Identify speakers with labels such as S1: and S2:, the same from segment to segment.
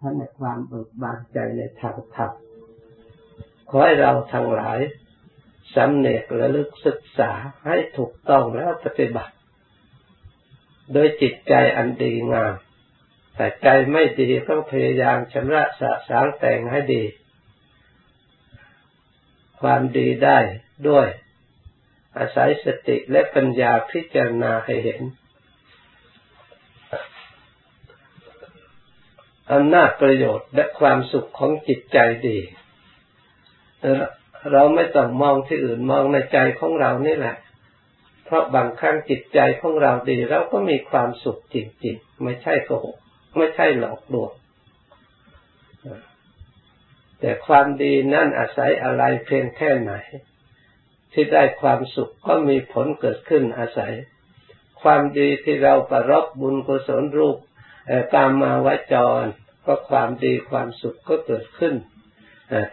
S1: ท่านในความเบิกบานใจในทางธรรมขอให้เราทั้งหลายสำเนกและลึกศึกษาให้ถูกต้องแล้วปฏิบัติ โดยจิตใจอันดีงาม แต่ใจไม่ดีต้องพยายามชำระสะสางแต่งให้ดี ความดีได้ด้วย อาศัยสติและปัญญาพิจารณาให้เห็น อำนาจประโยชน์และความสุขของจิตใจดี เราไม่ต้องมองที่อื่นมองในใจของเรานี่แหละ เพราะบางครั้งจิตใจของเราดี เราก็มีความสุขจริงๆ ไม่ใช่โกหกไม่ใช่หลอกลวงแต่ความดีนั่นอาศัยอะไรเพียงแค่ไหน ที่ได้ความสุขก็มีผลเกิดขึ้นอาศัย ความดีที่เราประรบบุญกุศลรูป ตามมาวจร ก็ความดีความสุขก็เกิดขึ้น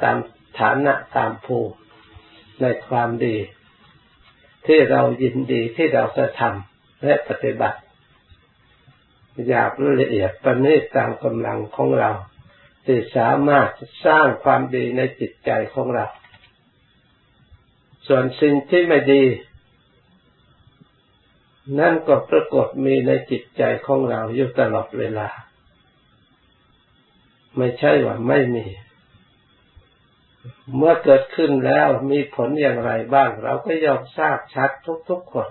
S1: ตามฐานะตามภูมิในความดี ที่เรายินดีที่เราจะทำและปฏิบัติอยากละเอียดประณีตตามกำลังของเราที่สามารถสร้างความดีในจิตใจของเรา ส่วนสิ่งที่ไม่ดี นั่นก็ปรากฏมีในจิตใจของเราอยู่ตลอดเวลา ไม่ใช่ว่าไม่มี เมื่อเกิดขึ้นแล้วมีผลอย่างไรบ้าง เราก็ยอมทราบชัดทุกๆคน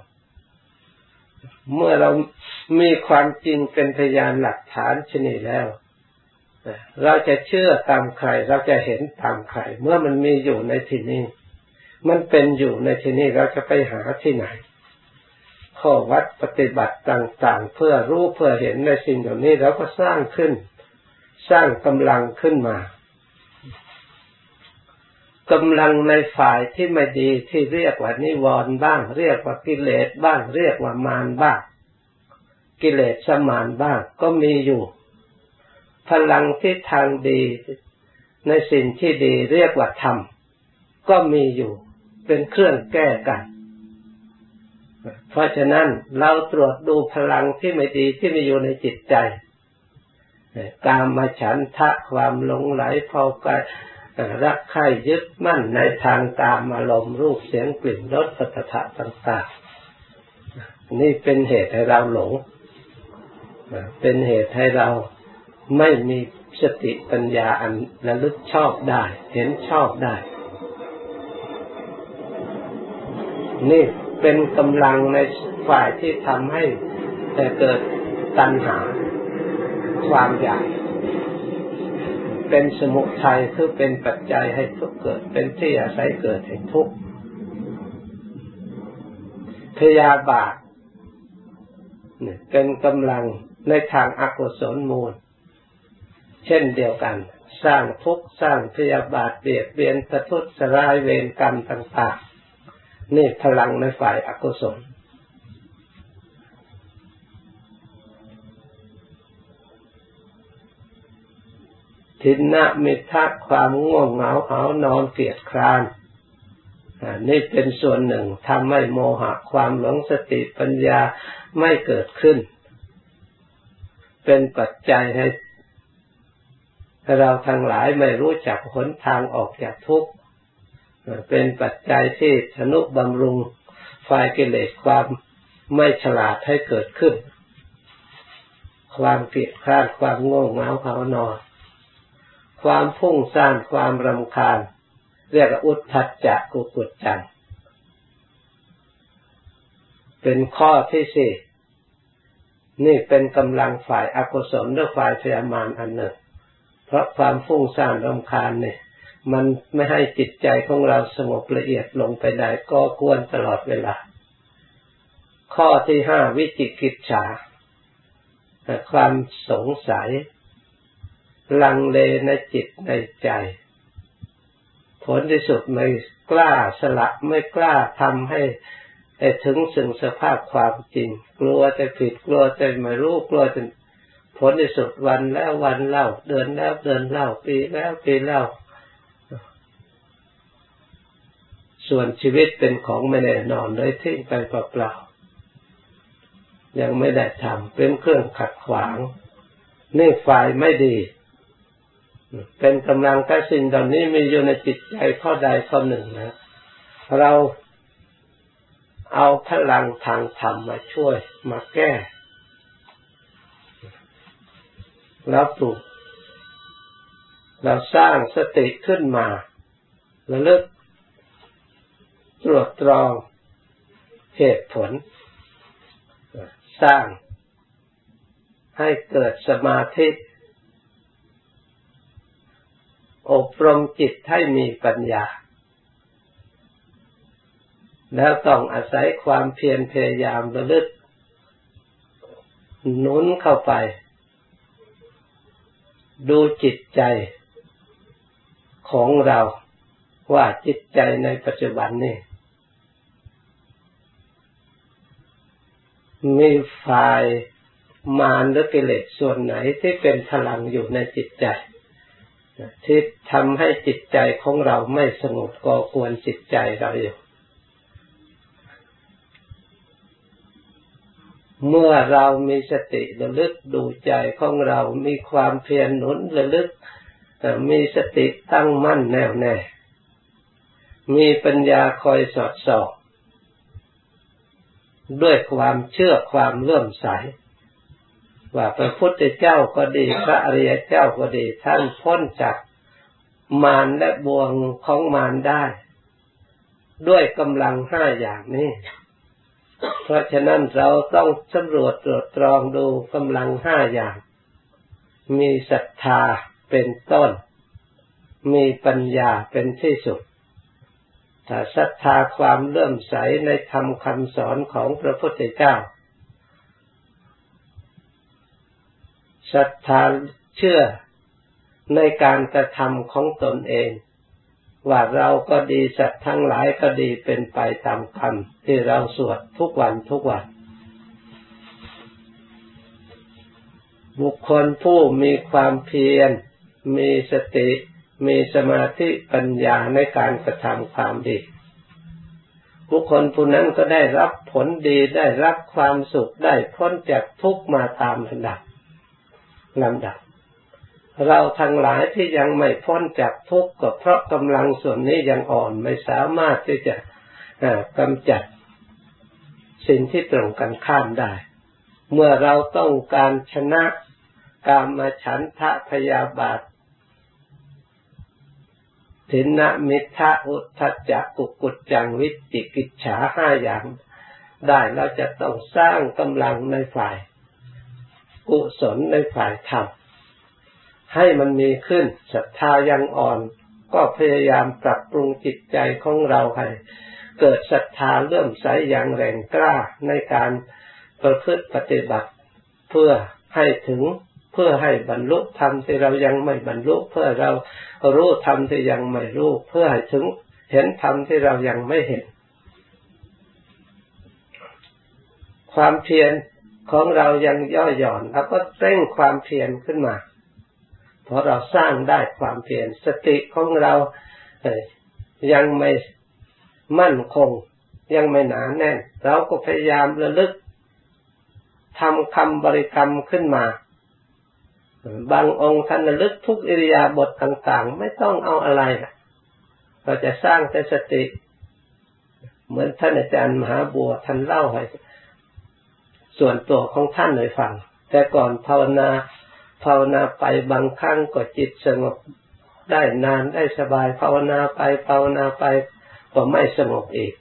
S1: เมื่อเรามีความจริงเป็นพยานหลักฐานชนิดแล้วเราจะเชื่อตามใคร เราจะเห็นตามใคร เมื่อมันมีอยู่ในที่นี้ มันเป็นอยู่ในที่นี้เราจะไปหาที่ไหน ข้อวัดปฏิบัติต่าง ๆ เพื่อรู้เพื่อเห็นในสิ่งเหล่านี้เราก็สร้างขึ้น สร้างกำลังขึ้นมากำลังในฝ่ายที่ไม่ดีที่เรียกว่านิวรณ์บ้าง เรียกว่ากิเลสบ้าง เรียกว่ามารบ้าง กิเลสสมานบ้าง ก็มีอยู่ พลังที่ทางดีในสิ่งที่ดีเรียกว่าธรรมก็มีอยู่ เป็นเครื่องแก้กัน เพราะฉะนั้นเราตรวจดูพลังที่ไม่ดีที่มีอยู่ในจิตใจ กามมาฉันทะความหลงไหลพอไปรักใคร่ยึดมั่นในทางตามอารมณ์รูปเสียงกลิ่นรสสัทธะต่างๆ นี่เป็นเหตุให้เราหลง เป็นเหตุให้เราไม่มีสติปัญญาอันระลึกชอบได้ เห็นชอบได้ นี่ เป็นกำลังในฝ่ายที่ทำให้เกิดตัณหา ความอยาก เป็นสมุทัยคือเป็นปัจจัยให้ทุกเกิด เป็นที่อาศัยเกิดแห่งทุกข์พยาบาทเป็นกำลังในทางอากุศลมูล เช่นเดียวกัน สร้างทุกข์สร้างพยาบาทเบียดเบียนประทุษร้ายเวรกรรมต่างๆ นี่พลังในฝ่ายอกุศลทินะมิทะความง่วงเหงาเหานอนเกียดคร้านนี่เป็นส่วนหนึ่งทำให้โมหะความหลงสติปัญญาไม่เกิดขึ้น เป็นปัจจัยให้เราทั้งหลายไม่รู้จักหนทางออกจากทุกข์ เป็นปัจจัยที่ชนุบำรุงฝ่ายกิเลสความไม่ฉลาดให้เกิดขึ้น ความเกลียดคร้านความโง่เงาเหานอน ความพุ่งสร้างความรำคาญ เรียกอุทธัจจะกุกุจจังเป็นข้อที่สี่นี่เป็นกำลังฝ่ายอากุศลหรือฝ่ายพยามารอันหนึ่ง เพราะความฟุ้งซ่านรำคาญเนี่ย มันไม่ให้จิตใจของเราสงบละเอียดลงไปได้ก็ควรตลอดเวลา ข้อที่ห้าวิจิกิจฉาความสงสัย ลังเลในจิตในใจ ผลที่สุดไม่กล้าสละไม่กล้าทำให้ถึงสึ่งสภาพความจริง กลัวจะผิดกลัวจะไม่รู้กลัวจะผลที่สุดวันแล้ววันเล่า เดือนแล้วเดือนเล่าปีแล้วปีเล่า ส่วนชีวิตเป็นของไม่แน่นอนเลยทิ้งไปเปล่าๆยังไม่ได้ทำเป็นเครื่องขัดขวาง นี่ฝ่ายไม่ดี เป็นกำลังถ้สิ่งเหล่านี้มีอยู่ในจิตใจข้อใดข้อหนึ่งนะ เราเอาพลังทางธรรมมาช่วยมาแก้แล้วปลุกเราสร้างสติขึ้นมาระลึก ตรวจตรองเหตุผล สร้างให้เกิดสมาธิ อบรมจิตให้มีปัญญา แล้วต้องอาศัยความเพียรพยายามระลึกหนุนเข้าไป ดูจิตใจของเราว่าจิตใจในปัจจุบันนี้ มีฝ่ายมารหรือกิเลสส่วนไหนที่เป็นพลังอยู่ในจิตใจที่ทำให้จิตใจของเราไม่สงบก่อกวนจิตใจเราอยู่เมื่อเรามีสติระลึกดูใจของเรา มีความเพียรหนุนระลึก มีสติตั้งมั่นแน่วแน่ มีปัญญาคอยสอดส่อง ด้วยความเชื่อความเลื่อมใส ว่าพระพุทธเจ้าก็ดีพระอริยเจ้าก็ดีท่านพ้นจากมารและบ่วงของมารได้ ด้วยกำลังห้าอย่างนี้ เพราะฉะนั้นเราต้องสำรวจตรวจตรองดูกำลังห้าอย่าง มีศรัทธาเป็นต้น มีปัญญาเป็นที่สุด ถ้าศรัทธาความเลื่อมใสในธรรมคำสอนของพระพุทธเจ้าศรัทธาเชื่อในการกระทำของตนเอง ว่าเราก็ดีสัตว์ทั้งหลายก็ดีเป็นไปตามคำที่เราสวดทุกวันทุกวัน บุคคลผู้มีความเพียรมีสติ มีสมาธิปัญญาในการกระทำความดีบุคคลผู้นั้นก็ได้รับผลดีได้รับความสุขได้พ้นจากทุกมาตามลำดับลำดับ เราทั้งหลายที่ยังไม่พ้นจากทุกข์ก็เพราะกำลังส่วนนี้ยังอ่อนไม่สามารถที่จะกำจัดสิ่งที่ตรงกันข้ามได้ เมื่อเราต้องการชนะ กามฉันทะพยาบาท ถินนะมิทะอุทธจักกุกุจจังวิจิกิจฉาห้าอย่าง ได้เราจะต้องสร้างกำลังในฝ่าย กุศลในฝ่ายธรรมให้มันมีขึ้นศรัทธายังอ่อน ก็พยายามปรับปรุงจิตใจของเราให้เกิดศรัทธาเลื่อมใสอย่างแรงกล้าในการประพฤติปฏิบัติ เพื่อให้ถึง เพื่อให้บรรลุธรรมที่เรายังไม่บรรลุ เพื่อเรารู้ธรรมที่ยังไม่รู้ เพื่อให้ถึงเห็นธรรมที่เรายังไม่เห็น ความเพียรของเรายังย่อหย่อนแล้วก็เร่งความเพียรขึ้นมา เพราะเราสร้างได้ความเพียรสติของเรายังไม่มั่นคง ยังไม่หนาแน่น เราก็พยายามระลึกทำคำบริกรรมขึ้นมา บางองค์ท่านลึกทุกอิริยาบถต่างๆ ไม่ต้องเอาอะไรเราจะสร้างแต่สติ เหมือนท่านอาจารย์มหาบัวท่านเล่าให้ส่วนตัวของท่านเลยฟัง แต่ก่อนภาวนาภาวนาไปบางครั้งก็จิตสงบได้นานได้สบายภาวนาไปภาวนาไปก็ไม่สงบอีก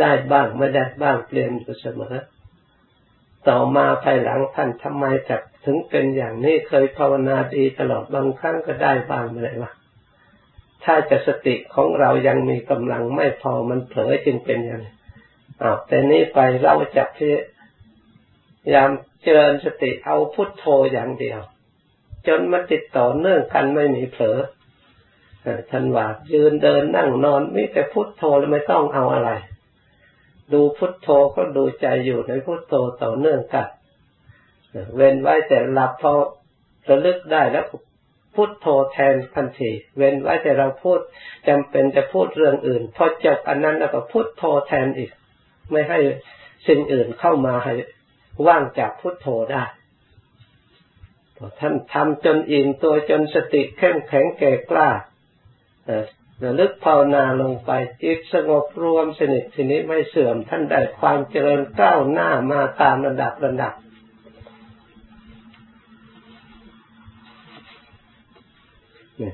S1: ได้บ้างไม่ได้บ้างเปลี่ยนอยู่เสมอ ต่อมาภายหลังท่านทำไมจับ ถึงเป็นอย่างนี้เคยภาวนาดีตลอดบางครั้งก็ได้บ้างไม่ได้ว่าถ้าจะสติของเรายังมีกำลังไม่พอมันเผลอจึงเป็นอย่างนี้อ้าวแต่นี้ไปเราจะพยายามเจริญสติเอาพุทโธอย่างเดียว จนมันติดต่อเนื่องกันไม่มีเผลอท่านว่ายืนเดินนั่งนอนมีแต่พุทโธแล้วไม่ต้องเอาอะไร ดูพุทโธก็ดูใจอยู่ในพุทโธต่อเนื่องกัน เว้นไว้แต่หลับพอระลึกได้แล้วพุทโธแทนทันที เว้นไว้แต่เราพูดจำเป็นจะพูดเรื่องอื่น พอจบอันนั้นแล้วก็พุทโธแทนอีก ไม่ให้สิ่งอื่นเข้ามาให้ว่างจากพุทโธได้ท่านทำจนอิ่มตัวจนสติเข้มแข็งแก่กล้าระลึกภาวนาลงไปจิตสงบรวมสนิททีนี้ไม่เสื่อมท่านได้ความเจริญก้าวหน้ามาตามระดับระดับ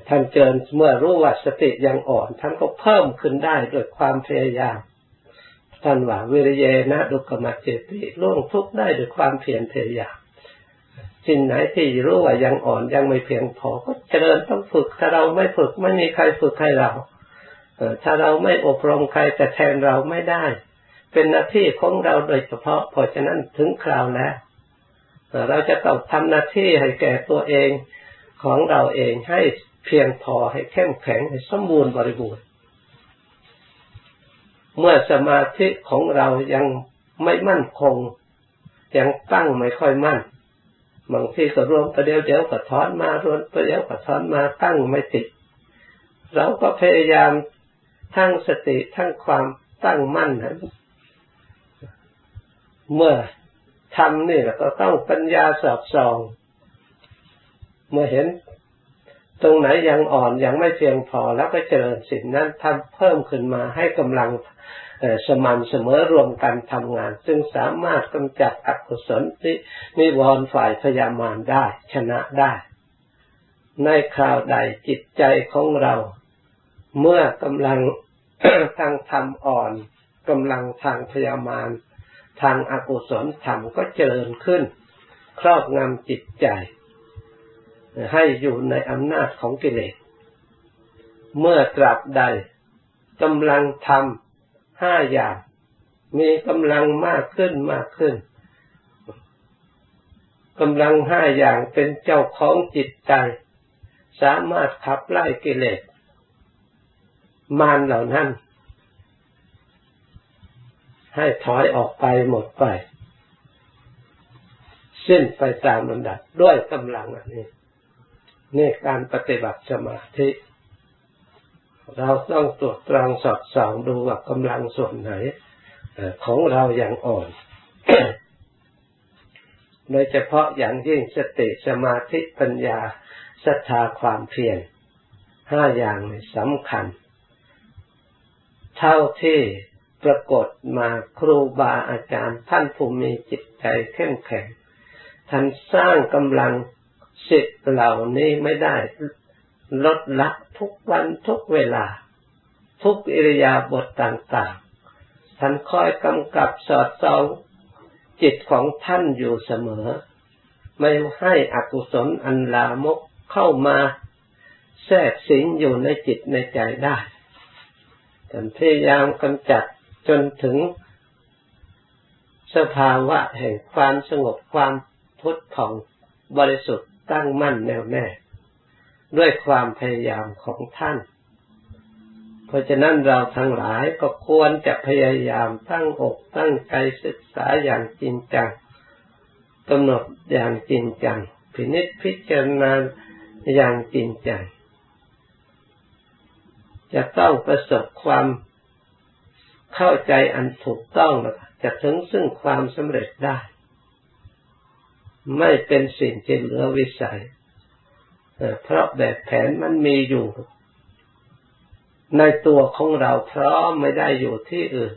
S1: ท่านเจริญเมื่อรู้ว่าสติยังอ่อน ท่านก็เพิ่มขึ้นได้ด้วยความพยายาม ท่านว่าวิริยนะดุกมาเจติล่วงทุกได้ด้วยความเพียรพยายามสิ่งไหนที่รู้ว่ายังอ่อนยังไม่เพียงพอก็เจริญต้องฝึก ถ้าเราไม่ฝึกไม่มีใครฝึกให้เราถ้าเราไม่อบรมใครจะแทนเราไม่ได้ เป็นหน้าที่ของเราโดยเฉพาะ เพราะฉะนั้นถึงคราวแล้ว เราจะต้องทำหน้าที่ให้แก่ตัวเองของเราเองให้ เพียงพอให้เข้มแข็งให้สมบูรณ์บริบูรณ์ เมื่อสมาธิของเรายังไม่มั่นคง ยังตั้งไม่ค่อยมั่นบางทีก็รวมประเดี๋ยวเดี๋ยวก็ถอนมารวมประเดี๋ยวก็ถอนมาตั้งไม่ติด เราก็พยายามทั้งสติทั้งความตั้งมั่นนะเมื่อทำนี่เราก็ต้องปัญญาสอบสอง เมื่อเห็น ตรงไหนยังอ่อนยังไม่เพียงพอแล้วก็เจริญสิ่งนั้นทำเพิ่มขึ้นมาให้กำลังสม่ำเสมอรวมกันทำงาน ซึ่งสามารถกำจัดอกุศลที่นิวรณ์ฝ่ายพยามารได้ ชนะได้ ในคราวใดจิตใจของเรา เมื่อกำลังทางธรรมอ่อนกำลังทางพยามารทางอากุศลธรรมก็เจริญขึ้น ครอบงำจิตใจ ให้อยู่ในอำนาจของกิเลส เมื่อตราบใดกำลังทำห้าอย่าง มีกำลังมากขึ้นมากขึ้นกำลังห้าอย่างเป็นเจ้าของจิตใจ สามารถขับไล่กิเลส มารเหล่านั้น ให้ถอยออกไปหมดไป สิ้นไปตามลำดับด้วยกำลังอันนี้ นี่การปฏิบัติสมาธิ เราต้องตรวจตรองสอดส่องดูว่ากำลังส่วนไหนของเราอย่างอ่อนโดยเฉพาะอย่างยิ่งสติสมาธิปัญญาศรัทธาความเพียรห้าอย่างสำคัญ เท่าที่ปรากฏมาครูบาอาจารย์ท่านผู้มีจิตใจเข้มแข็งท่านสร้างกำลัง สิทธิ์เหล่านี้ไม่ได้ลดละทุกวันทุกเวลา ทุกอิริยาบถต่างๆ ท่านคอยกำกับสอดส่องจิตของท่านอยู่เสมอ ไม่ให้อกุศลอันลามกเข้ามาแทรกสิงอยู่ในจิตในใจได้ท่านพยายามกำจัดจนถึงสภาวะแห่งความสงบความพุทธผ่องบริสุทธิ์ ตั้งมั่นแน่วแน่ ด้วยความพยายามของท่าน เพราะฉะนั้นเราทั้งหลายก็ควรจะพยายามตั้งอกตั้งใจศึกษาอย่างจริงจังกำหนดอย่างจริงจังพินิจพิจารณาอย่างจริงจังจะต้องประสบความเข้าใจอันถูกต้องจะถึงซึ่งความสำเร็จได้ ไม่เป็นสิ่งที่เหลือวิสัยเพราะแบบแผนมันมีอยู่ ในตัวของเราเพราะไม่ได้อยู่ที่อื่น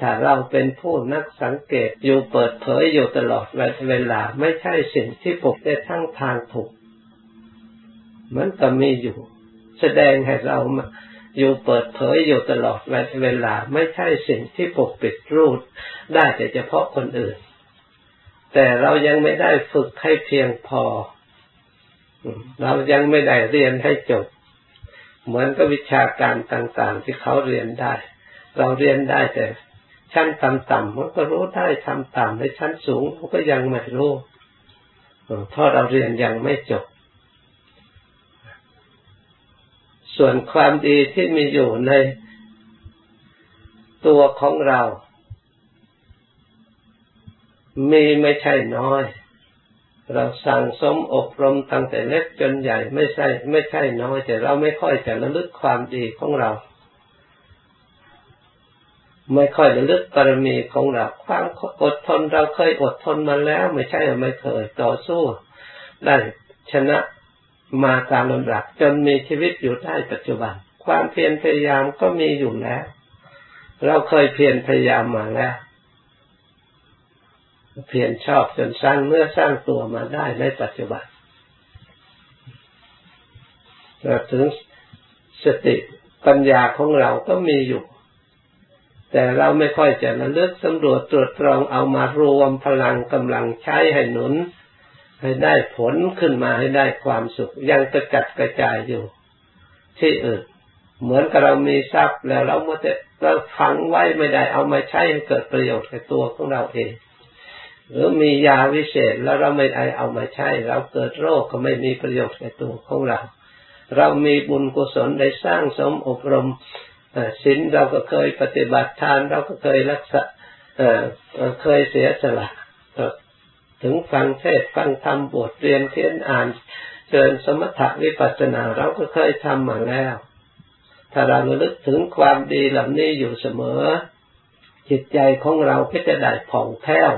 S1: ถ้าเราเป็นผู้นักสังเกตอยู่เปิดเผยอยู่ตลอดเวลาไม่ใช่สิ่งที่ปกได้ทั้งทางถูก มันก็มีอยู่ แสดงให้เราอยู่เปิดเผยอยู่ตลอดเวลาไม่ใช่สิ่งที่ปกปิดรูดได้แต่เฉพาะคนอื่น แต่เรายังไม่ได้ฝึกให้เพียงพอ เรายังไม่ได้เรียนให้จบ เหมือนกับวิชาการต่าง ๆ ที่เขาเรียนได้ เราเรียนได้แต่ ชั้นต่ำๆมันก็รู้ได้ทำต่ำในชั้นสูงมันก็ยังไม่รู้เพราะเราเรียนยังไม่จบ ส่วนความดีที่มีอยู่ในตัวของเรา มีไม่ใช่น้อย เราสั่งสมอบรมตั้งแต่เล็กจนใหญ่ไม่ใช่ ไม่ใช่น้อย แต่เราไม่ค่อยจะระลึกความดีของเรา ไม่ค่อยระลึกปรมีของเรา ความอดทนเราเคยอดทนมาแล้ว ไม่ใช่ไม่เคยต่อสู้ได้ชนะมาตามลำดับจนมีชีวิตอยู่ได้ปัจจุบัน ความเพียรพยายามก็มีอยู่แล้ว เราเคยเพียรพยายามมาแล้ว เพียรชอบจนสร้างเนื้อสร้างตัวมาได้ในปัจจุบันถึงสติปัญญาของเราก็มีอยู่ แต่เราไม่ค่อยจะระลึกสำรวจตรวจตรองเอามารวมพลังกำลังใช้ให้หนุน ให้ได้ผลขึ้นมาให้ได้ความสุข ยังกระจัดกระจายอยู่ ที่อื่นเหมือนกับเรามีทรัพย์แล้วเราเมื่อเราฝังไว้ไม่ได้เอามาใช้ให้เกิดประโยชน์แก่ตัวของเราเอง หรือมียาวิเศษแล้วเราไม่ได้เอามาใช้ เราเกิดโรคก็ไม่มีประโยชน์แก่ตัวของเรา เรามีบุญกุศลได้สร้างสมอบรมศีลเราก็เคยปฏิบัติทาน เราก็เคยรักษาเคยเสียสละถึงฟังเทศฟังธรรมบทเรียนเขียนอ่านเชิญสมถะวิปัสสนาเราก็เคยทำมาแล้ว ถ้าเราระลึกถึงความดีเหล่านี้อยู่เสมอ จิตใจของเราก็จะได้ผ่องแผ้ว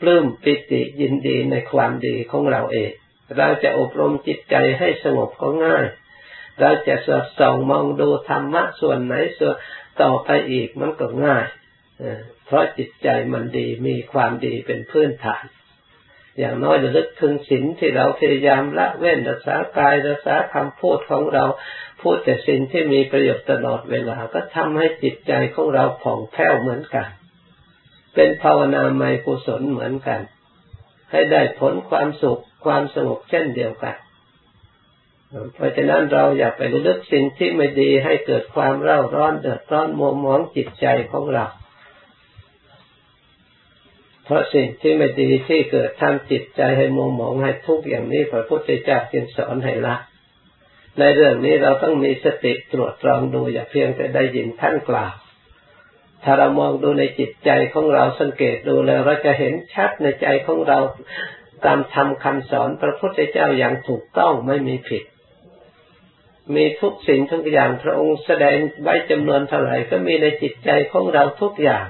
S1: ปลื้มปิติยินดีในความดีของเราเอง เราจะอบรมจิตใจให้สงบก็ง่าย เราจะสอดส่องมองดูธรรมะส่วนไหนส่วนต่อไปอีกมันก็ง่ายเพราะจิตใจมันดีมีความดีเป็นพื้นฐาน อย่างน้อยจะลึกถึงศีลที่เราพยายามละเว้นรักษากายรักษาคำพูดของเรา พูดแต่สิ่งที่มีประโยชน์ตลอดเวลาก็ทำให้จิตใจของเราผ่องแผ้วเหมือนกัน เป็นภาวนาไมกุศลเหมือนกัน ให้ได้ผลความสุขความสงบเช่นเดียวกัน เพราะฉะนั้นเราอย่าไปลึกสิ่งที่ไม่ดีให้เกิดความเร่าร้อนเดือดร้อนมัวหมองจิตใจของเรา เพราะสิ่งที่ไม่ดีที่เกิดทำจิตใจให้มัวหมองให้ทุกข์อย่างนี้พระพุทธเจ้าจึงสอนให้ละในเรื่องนี้เราต้องมีสติตรวจตรองดูอย่าเพียงแต่ได้ยินท่านกล่าว ถ้าเรามองดูในจิตใจของเราสังเกตดูแล้วเราจะเห็นชัดในใจของเราตามธรรมคำสอนพระพุทธเจ้าอย่างถูกต้องไม่มีผิด มีทุกสิ่งทุกอย่างพระองค์แสดงไว้จำนวนเท่าไหร่ก็มีในจิตใจของเราทุกอย่าง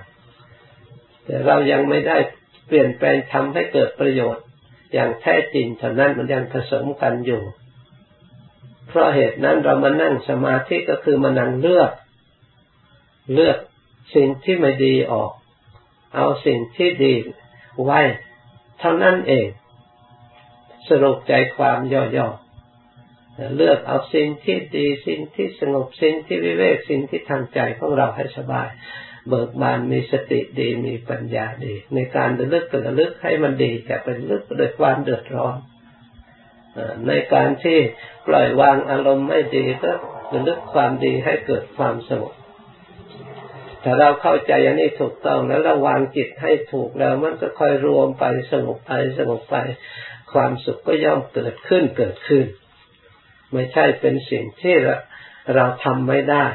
S1: แต่เรายังไม่ได้เปลี่ยนแปลงทำให้เกิดประโยชน์ อย่างแท้จริงเท่านั้นมันยังผสมกันอยู่ เพราะเหตุนั้นเรามานั่งสมาธิก็คือมานั่งเลือก เลือก สิ่งที่ไม่ดีออก เอาสิ่งที่ดีไว้เท่านั้นเอง สรุปใจความย่อๆเลือกเอาสิ่งที่ดีสิ่งที่สงบสิ่งที่วิเวกสิ่งที่ทางใจของเราให้สบาย เบิกบานมีสติดีมีปัญญาดี ในการระลึกกระลึกให้มันดีแต่เป็นลึกโดยความเดือดร้อนในการที่ปล่อยวางอารมณ์ไม่ดีก็ระลึกความดีให้เกิดความสงบ ถ้าเราเข้าใจอย่างนี้ถูกต้องแล้วระวางจิตให้ถูกแล้วมันก็ค่อยรวมไปสงบไปสงบไป ความสุขก็ย่อมเกิดขึ้นเกิดขึ้น ไม่ใช่เป็นสิ่งที่เราทำไม่ได้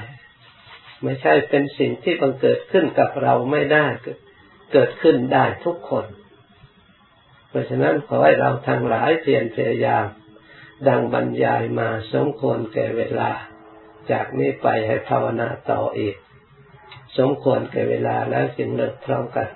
S1: ไม่ใช่เป็นสิ่งที่บังเกิดขึ้นกับเราไม่ได้เกิดขึ้นได้ทุกคน เพราะฉะนั้นขอให้เราทั้งหลายเพียรพยายามดังบรรยายมาสมควรแก่เวลา จากนี้ไปให้ภาวนาต่ออีก สมควรแก่เวลาแล้วจึงเลิกพร้อมกัน